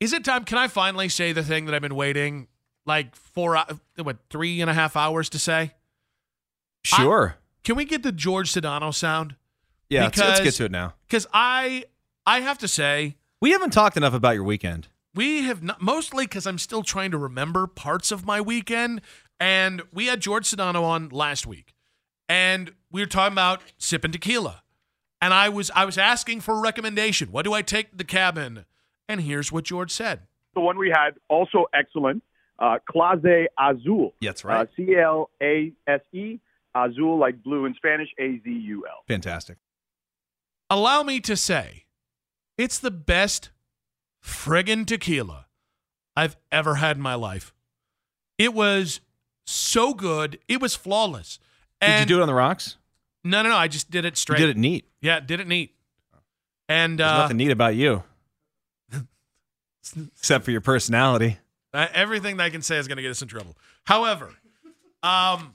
Is it time? Can I finally say the thing that I've been waiting like four, uh, what, three and a half hours to say? Sure. I, can we get the George Sedano sound? yeah, let's, let's get to it now. Because I, I have to say, We haven't talked enough about your weekend. we have not, mostly because I'm still trying to remember parts of my weekend. And we had George Sedano on last week, and we were talking about sipping tequila. And I was I was asking for a recommendation. What do I take to the cabin? And here's what George said. The one we had also excellent. Uh, Clase Azul. Yeah, that's right. Uh, C L A S E Azul, like blue in Spanish. A Z U L. Fantastic. Allow me to say, it's the best friggin' tequila I've ever had in my life. It was so good. It was flawless. Did you do it on the rocks? No, no, no. I just did it You straight. did it neat. Yeah, did it neat. And There's uh, nothing neat about you, except for your personality. Uh, everything that I can say is going to get us in trouble. However, um,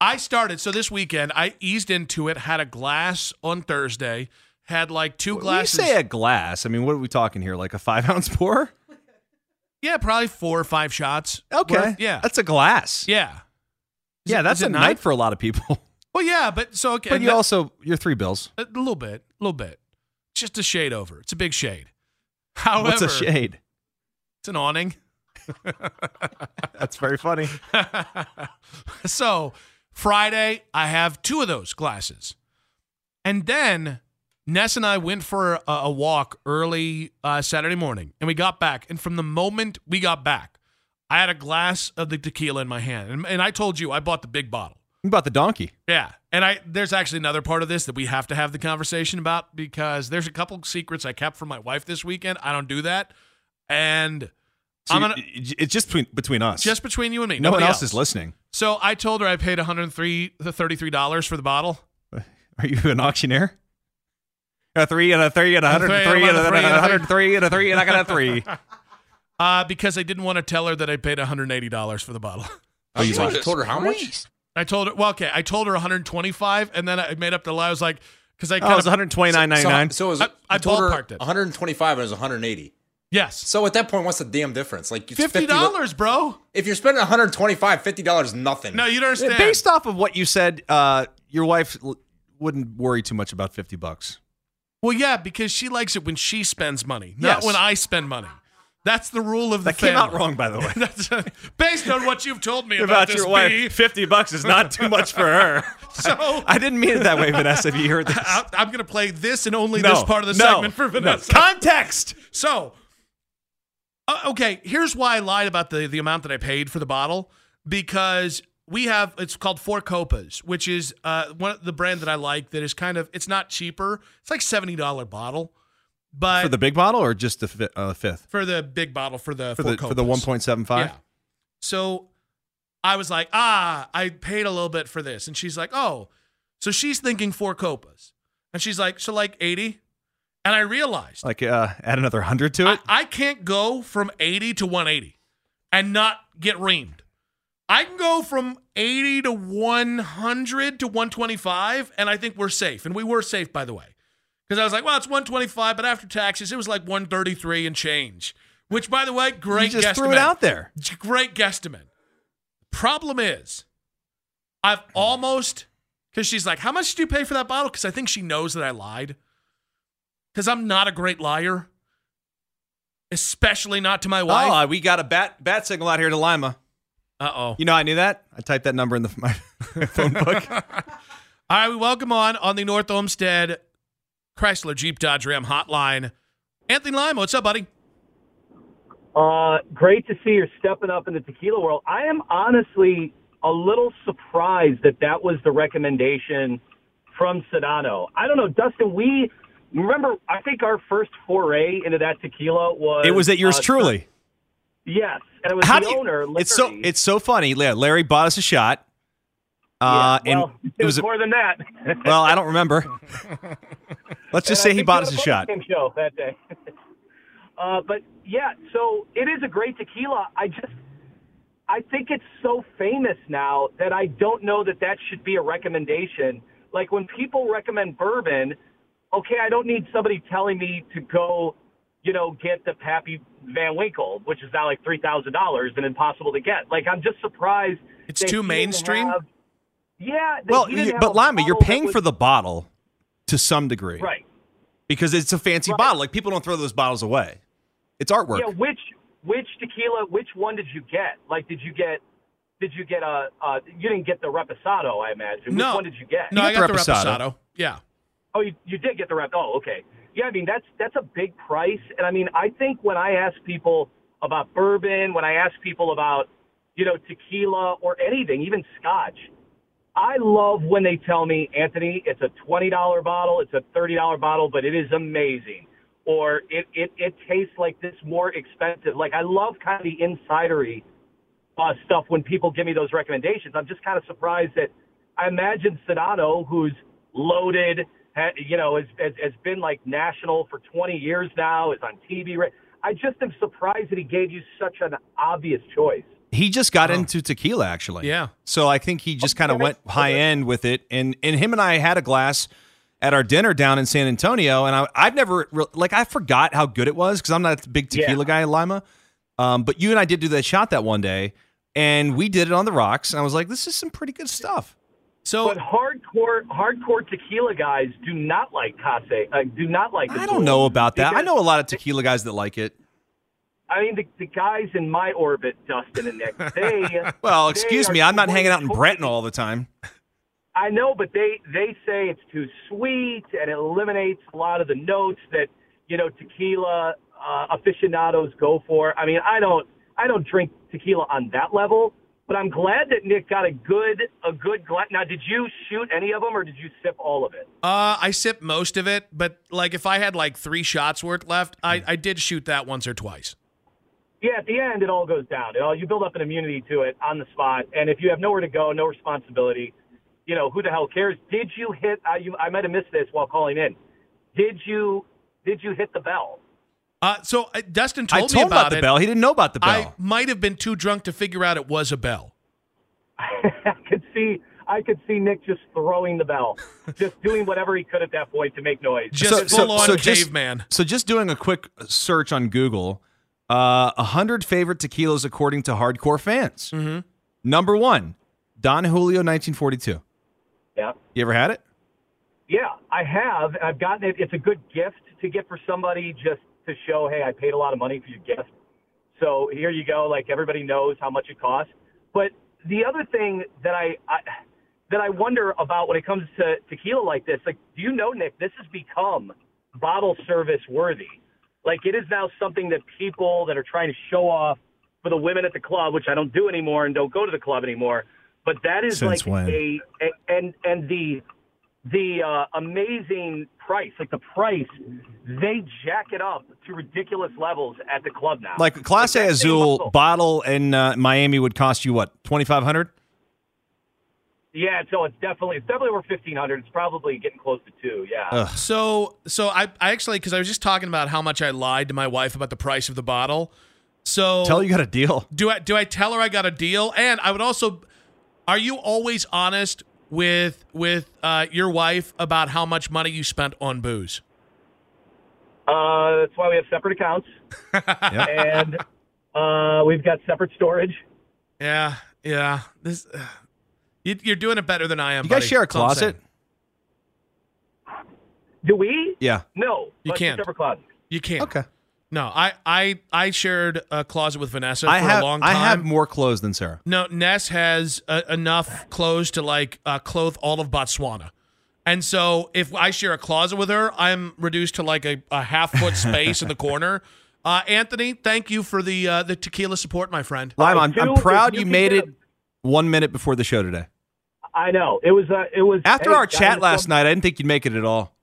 I started so this weekend. I eased into it. Had a glass on Thursday. Had like two When glasses. you say a glass, I mean, what are we talking here? Like a five ounce pour? yeah, probably four or five shots. Okay. worth. Yeah. That's a glass. yeah. Is yeah, it- that's a not? night for a lot of people. Well, yeah, but so okay. but you that- also, you're three bills. a little bit, a little bit, just a shade over. It's a big shade. However, What's a shade? It's an awning. That's very funny. so Friday, I have two of those glasses. And then Ness and I went for a, a walk early uh, Saturday morning, and we got back. And from the moment we got back, I had a glass of the tequila in my hand. And, and I told you I bought the big bottle. You bought the donkey. Yeah. And I there's actually another part of this that we have to have the conversation about because there's a couple secrets I kept from my wife this weekend. I don't do that. And So I'm gonna it's just between, between us. just between you and me. no one nobody else, is listening. So I told her I paid 103 the $33 for the bottle. Are you an auctioneer? A three and a three and a A hundred three and three and and a a three and hundred and three and a three and I got a three. Uh, because I didn't want to tell her that I paid $180 for the bottle. Oh, you told her how much? I told her, well, okay, I told her 125 and then I made up the lie. I was like, because I Oh, kind it was of, one hundred twenty nine ninety nine. So, so it was, I- I told her ballparked it. 125 and it was 180. yes, So at that point, what's the damn difference? Like it's $50, bro. If you're spending 125, 50 dollars is nothing. No, you don't understand. Based off of what you said, uh, your wife l- wouldn't worry too much about fifty bucks. well, yeah, because she likes it when she spends money, not Yes. when I spend money. That's the rule of the That came out wrong, by the way. That's uh, based on what you've told me about, About this your wife, bee. fifty bucks is not too much for her. So I didn't mean it that way, Vanessa. If you heard this, I, I'm going to play this and only no, this part of the no, segment for no. Vanessa. Context. So, uh, okay, here's why I lied about the the amount that I paid for the bottle because we have it's called Four Copas, which is uh, one of the brand that I like. That is kind of it's not cheaper. It's like seventy dollar bottle, but For the big bottle or just the fi- uh, fifth? for the big bottle for the For the for the one point seven five. Yeah. So I was like, ah, I paid a little bit for this, and she's like, oh, so she's thinking Four Copas, and she's like, so like eighty, and I realized Like uh, add another hundred to I, it. I can't go from 80 to 180 and not get reamed. I can go from 80 to 100 to 125, and I think we're safe. And we were safe, by the way. Because I was like, well, it's 125, but after taxes, it was like 133 and change. Which, by the way, great you just guesstimate. threw it out there. Great guesstimate. Problem is, I've almost, because she's like, how much did you pay for that bottle? Because I think she knows that I lied. Because I'm not a great liar. especially not to my wife. Oh, we got a bat bat signal out here to Lima. Uh oh. You know, I knew that. I typed that number in the my phone book. All right, we welcome on on the North Olmsted Chrysler Jeep Dodge Ram hotline. Anthony Lima, what's up, buddy? Uh, great to see you're stepping up in the tequila world. I am honestly a little surprised that that was the recommendation from Sedano. I don't know, Dustin. We remember. I think our first foray into that tequila was It was at yours uh, truly. Yes, and it was How the you? owner. It's so it's so funny. Yeah, Larry bought us a shot. Uh, yeah, well, and it was, a- more than that. well, I don't remember. Let's just And say he bought us a shot. Show that day. uh, but yeah, so it is a great tequila. I just, I think it's so famous now that I don't know that that should be a recommendation. Like when people recommend bourbon, okay, I don't need somebody telling me to go, you know, get the Pappy Van Winkle, which is now like three thousand dollars and impossible to get. Like I'm just surprised. It's too mainstream? have- yeah. Well, you- but a you're paying was- for the bottle to some degree, right. Because it's a fancy Right. bottle. Like people don't throw those bottles away. It's artwork. Yeah, which which tequila? Which one did you get? Like, did you get? Did you get a? Uh, you didn't get the Reposado, I imagine. No. Which one did you get? No, You I got got the the Reposado. Reposado. Yeah. Oh, you, you did get the rep. Oh, okay. Yeah, I mean that's that's a big price, and I mean I think when I ask people about bourbon, when I ask people about you know tequila or anything, even scotch, I love when they tell me, Anthony, it's a twenty dollar bottle, it's a thirty dollar bottle, but it is amazing, or it it it tastes like this more expensive. Like I love kind of the insidery uh, stuff when people give me those recommendations. I'm just kind of surprised that I imagine Sedano, who's loaded, you know, has, has, has been like national for 20 years now, is on TV. I just am surprised that he gave you such an obvious choice. He just got into tequila, actually. Yeah. So I think he just kind of went high end with it, and and him and I had a glass at our dinner down in San Antonio, and I I've never re- like I forgot how good it was because I'm not a big tequila Yeah. guy in Lima. Um, but you and I did do that shot that one day, and we did it on the rocks, and I was like, this is some pretty good stuff. So But hardcore, hardcore tequila guys do not like Case. Uh, do not like. I don't know about that. I know a lot of tequila guys that like it. I mean, the, the guys in my orbit, Dustin and Nick, they. Well, excuse are me, I'm not hanging out in 20 Breton all the time. I know, but they they say it's too sweet and it eliminates a lot of the notes that you know tequila uh, aficionados go for. I mean, I don't I don't drink tequila on that level, but I'm glad that Nick got a good a good glass. Now, did you shoot any of them or did you sip all of it? uh, I sipped most of it, but like if I had like three shots worth left, Hmm. I, I did shoot that once or twice. Yeah, at the end, it all goes down. It all, you build up an immunity to it on the spot, and if you have nowhere to go, no responsibility, you know who the hell cares? Did you hit? Uh, you, I might have missed this while calling in. Did you? Did you hit the bell? Uh, so uh, Dustin I told told me about about the it. bell. He didn't know about the bell. I might have been too drunk to figure out it was a bell. I could see. I could see Nick just throwing the bell, just doing whatever he could at that point to make noise. Just full on caveman. so just doing a quick search on Google, uh, a hundred favorite tequilas according to hardcore fans. Mm-hmm. Number one, Don Julio, 1942. Yeah. You ever had it? Yeah, I have. I've gotten it. It's a good gift to get for somebody just to show, hey, I paid a lot of money for your gift. So here you go. Like everybody knows how much it costs. But the other thing that I, I that I wonder about when it comes to tequila like this, like, do you know, Nick, this has become bottle service worthy. Like it is now something that people that are trying to show off for the women at the club, which I don't do anymore and don't go to the club anymore. But that is Since like when? a, a and and the the uh, amazing price, like the price, they jack it up to ridiculous levels at the club now. Like a Clase Azul bottle in uh, Miami would cost you what, 2500 Yeah, so it's definitely it's definitely over fifteen hundred. It's probably getting close to two. Yeah. Ugh. So, so I, I actually, because I was just talking about how much I lied to my wife about the price of the bottle. So Tell her you got a deal. do I do I tell her I got a deal? And I would also, are you always honest with with uh, your wife about how much money you spent on booze? Uh, that's why we have separate accounts, and uh, we've got separate storage. Yeah, yeah. This uh, you, you're doing it better than I am. You guys share a That's all I'm closet? Do we? Yeah. No. You can't. Separate closets. You can't. Okay. No, I I I shared a closet with Vanessa I for have a long time. I have more clothes than Sarah. No, Ness has uh, enough clothes to like uh, clothe all of Botswana. And so if I share a closet with her, I'm reduced to like a, a half foot space in the corner. Uh, Anthony, thank you for the uh, the tequila support, my friend. Lime, I'm, I'm proud you you made it one minute before the show today. I know it was. Uh, it was After hey, our chat last some- night, I didn't think you'd make it at all.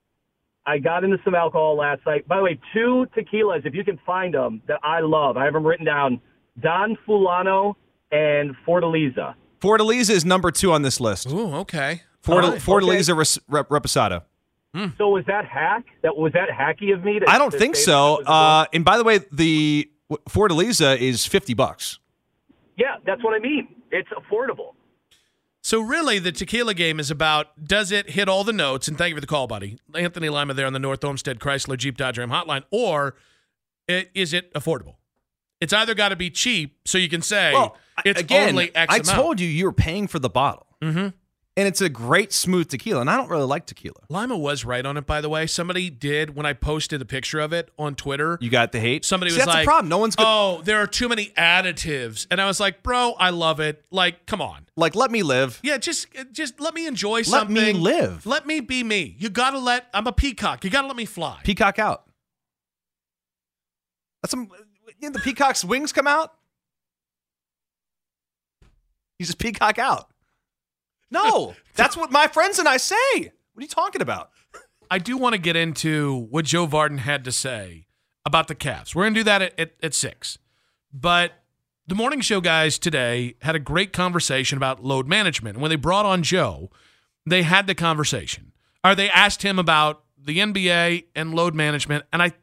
I got into some alcohol last night. By the way, two tequilas, if you can find them, that I love. I have them written down: Don Fulano and Fortaleza. Fortaleza is number two on this list. Ooh, okay. Fort, All right. Fortaleza Res- Rep- Reposado. So was that hack? That was that hacky of me? To, I don't to think so. that was a Uh, and by the way, the Fortaleza is fifty bucks. yeah, that's what I mean. It's affordable. So really, the tequila game is about does it hit all the notes? And thank you for the call, buddy. Anthony Lima there on the North Olmsted Chrysler Jeep Dodge Ram hotline, or i- is it affordable? It's either got to be cheap, so you can say Well, it's again, only X I amount. told you you were paying for the bottle, mm-hmm. And it's a great smooth tequila. And I don't really like tequila. Lima was right on it, by the way. Somebody did when I posted a picture of it on Twitter. You got the hate. Somebody See, was that's like, the problem. No one's gonna, "Oh, there are too many additives," and I was like, "Bro, I love it. Like, come on, like. Let me live. yeah, just just let me enjoy Let something. Let me live. Let me be me. You gotta let. I'm a peacock. You gotta let me fly. Peacock out. That's some. You know, the peacock's wings come out. You just peacock out. No, that's what my friends and I say. What are you talking about? I do want to get into what Joe Vardon had to say about the Cavs. We're going to do that at, at, at six. But the morning show guys today had a great conversation about load management. And when they brought on Joe, they had the conversation. Or they asked him about the NBA and load management. And I,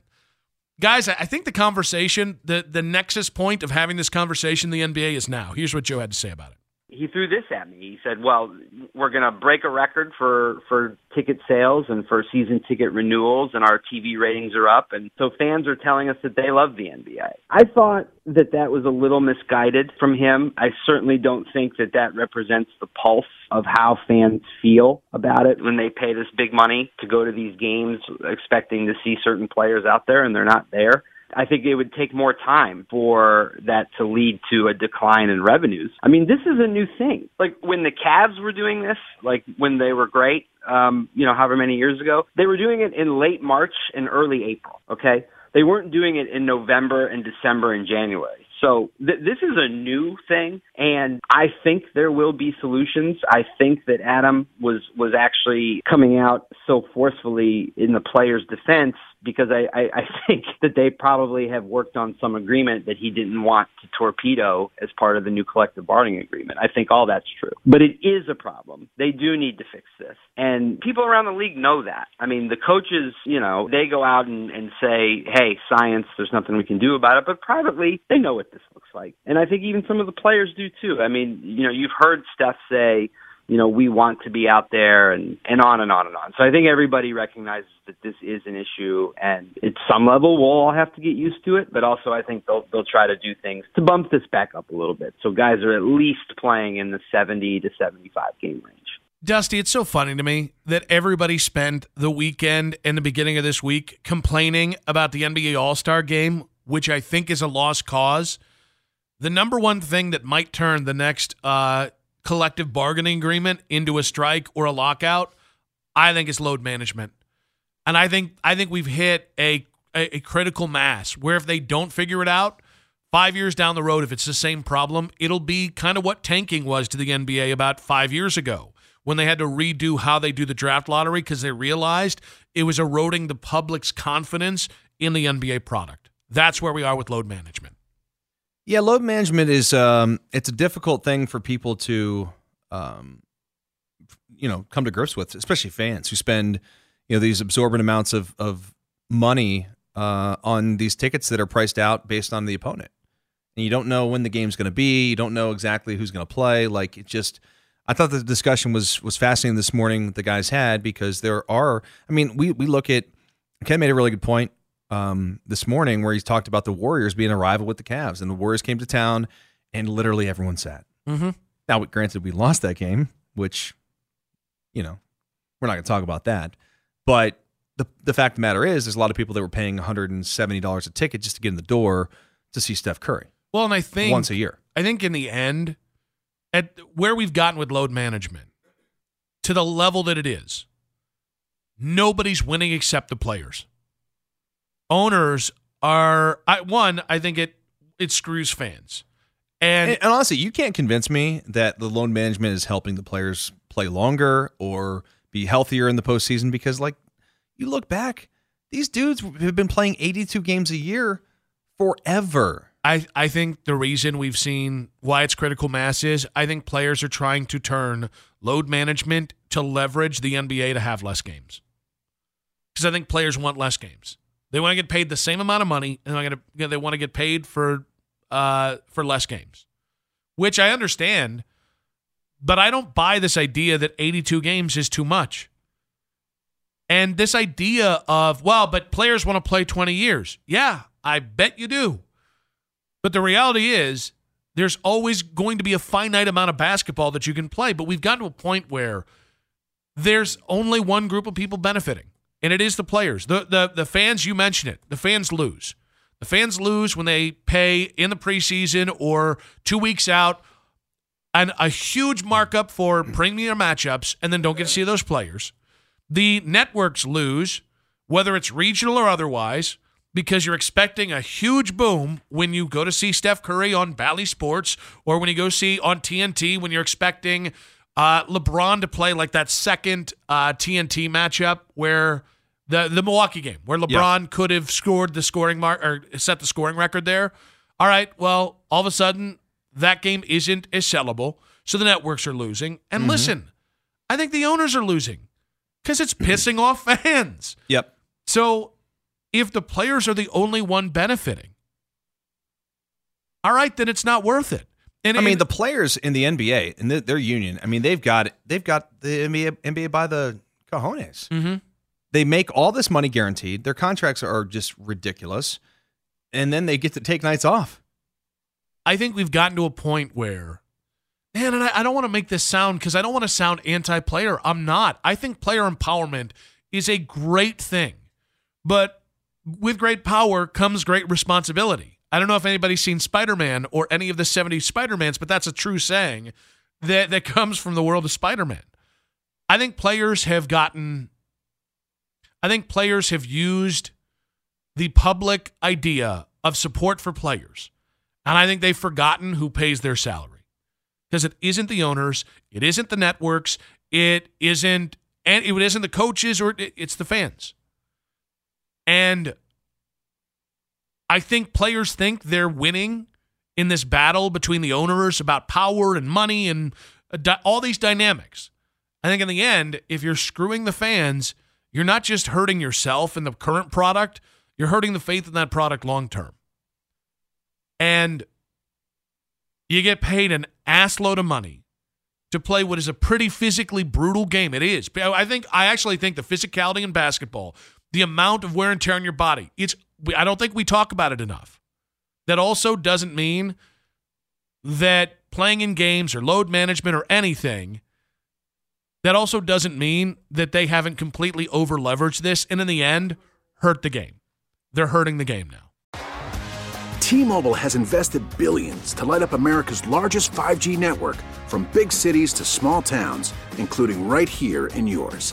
guys, I think the conversation, the, the nexus point of having this conversation in the NBA is now. Here's what Joe had to say about it. He threw this at me. He said, "Well, we're going to break a record for for ticket sales and for season ticket renewals, and our TV ratings are up, and so fans are telling us that they love the NBA." I thought that that was a little misguided from him. I certainly don't think that that represents the pulse of how fans feel about it when they pay this big money to go to these games, expecting to see certain players out there, and they're not there. I think it would take more time for that to lead to a decline in revenues. I mean, this is a new thing. Like when the Cavs were doing this, like when they were great, um, you know, however many years ago, they were doing it in late March and early April, okay? They weren't doing it in November and December and January. So th- this is a new thing, and I think there will be solutions. I think that Adam was was actually coming out so forcefully in the players' defense because I, I, I think that they probably have worked on some agreement that he didn't want to torpedo as part of the new collective bargaining agreement. I think all that's true. But it is a problem. They do need to fix this. And people around the league know that. I mean, the coaches, you know, they go out and, and say, hey, science, there's nothing we can do about it. But privately, they know what this looks like. And I think even some of the players do too. I mean, you know, you've heard Steph say, you know, we want to be out there and, and on and on and on. So I think everybody recognizes that this is an issue and at some level we'll all have to get used to it, but also I think they'll they'll try to do things to bump this back up a little bit. So guys are at least playing in the 70 to 75 game range. Dusty, it's so funny to me that everybody spent the weekend and the beginning of this week complaining about the NBA All Star game, which I think is a lost cause. The number one thing that might turn the next uh, collective bargaining agreement into a strike or a lockout, I think it's load management. And I think I think we've hit a, a, a critical mass where if they don't figure it out, five years down the road, if it's the same problem, it'll be kind of what tanking was to the NBA about five years ago when they had to redo how they do the draft lottery because they realized it was eroding the public's confidence in the NBA product. That's where we are with load management. Yeah, load management is um, it's a difficult thing for people to, um, you know, come to grips with, especially fans who spend, you know, these absorbent amounts of of money uh, on these tickets that are priced out based on the opponent, and you don't know when the game's going to be. You don't know exactly who's going to play. Like it just, I thought the discussion was was fascinating this morning. The guys had because there are. I mean, we we look at. Ken made a really good point um, this morning where he's talked about the Warriors being a rival with the Cavs, and the Warriors came to town, and literally everyone sat. Mm-hmm. Now, granted, we lost that game, which, you know, we're not going to talk about that, but the the fact of the matter is, there's a lot of people that were paying 170 dollars a ticket just to get in the door to see Steph Curry Well, and I think once a year. I think in the end, at where we've gotten with load management, to the level that it is, nobody's winning except the players. Owners are I, one. I think it it screws fans, and, And, and honestly, you can't convince me that the load management is helping the players play longer or be healthier in the postseason because, like, you look back, these dudes have been playing 82 games a year forever. I, I think the reason we've seen why it's critical mass is I think players are trying to turn load management to leverage the NBA to have less games. Because I think players want less games. They want to get paid the same amount of money, and gonna, they want to get paid for uh, for less games, which I understand. But I don't buy this idea that 82 games is too much. And this idea of, well, but players want to play 20 years. Yeah, I bet you do. But the reality is, there's always going to be a finite amount of basketball that you can play. But we've gotten to a point where there's only one group of people benefiting, and it is the players. The, the, the fans, you mentioned it, the fans lose. The fans lose when they pay in the preseason or two weeks out and a huge markup for premium matchups and then don't get to see those players. The networks lose, whether it's regional or otherwise, because you're expecting a huge boom when you go to see Steph Curry on Bally Sports or when you go see on TNT when you're expecting uh, LeBron to play like that second uh, TNT matchup where the the Milwaukee game where LeBron could have scored the scoring mark or set the scoring record there. All right, well, all of a sudden that game isn't as sellable, so the networks are losing. And listen, I think the owners are losing because it's pissing off fans. Yep. So if the players are the only one benefiting, all right, then it's not worth it. And I mean, the players in the NBA and their, their union. I mean, they've got they've got the NBA, NBA by the cojones. Mhm. They make all this money guaranteed. Their contracts are just ridiculous, and then they get to take nights off. I think we've gotten to a point where, man, and I, I don't want to make this sound because I don't want to sound anti player. I'm not. I think player empowerment is a great thing, but with great power comes great responsibility. I don't know if anybody's seen Spider Man or any of the 70s Spider Mans, but that's a true saying that, that comes from the world of Spider Man. I think players have gotten, I think players have used the public idea of support for players. And I think they've forgotten who pays their salary. Because it isn't the owners, it isn't the networks, it isn't and it isn't the coaches or it- it's the fans. And I think players think they're winning in this battle between the owners about power and money and uh, all these dynamics. I think in the end, if you're screwing the fans, you're not just hurting yourself and the current product, you're hurting the faith in that product long term. And you get paid an ass load of money to play what is a pretty physically brutal game. It is. I think I actually think the physicality in basketball, the amount of wear and tear on your body, it's we- I don't think we talk about it enough. That also doesn't mean that playing in games or load management or anything that also doesn't mean that they haven't completely over leveraged this and in the end hurt the game. They're hurting the game now. T-Mobile has invested billions to light up America's largest 5G network from big cities to small towns, including right here in yours.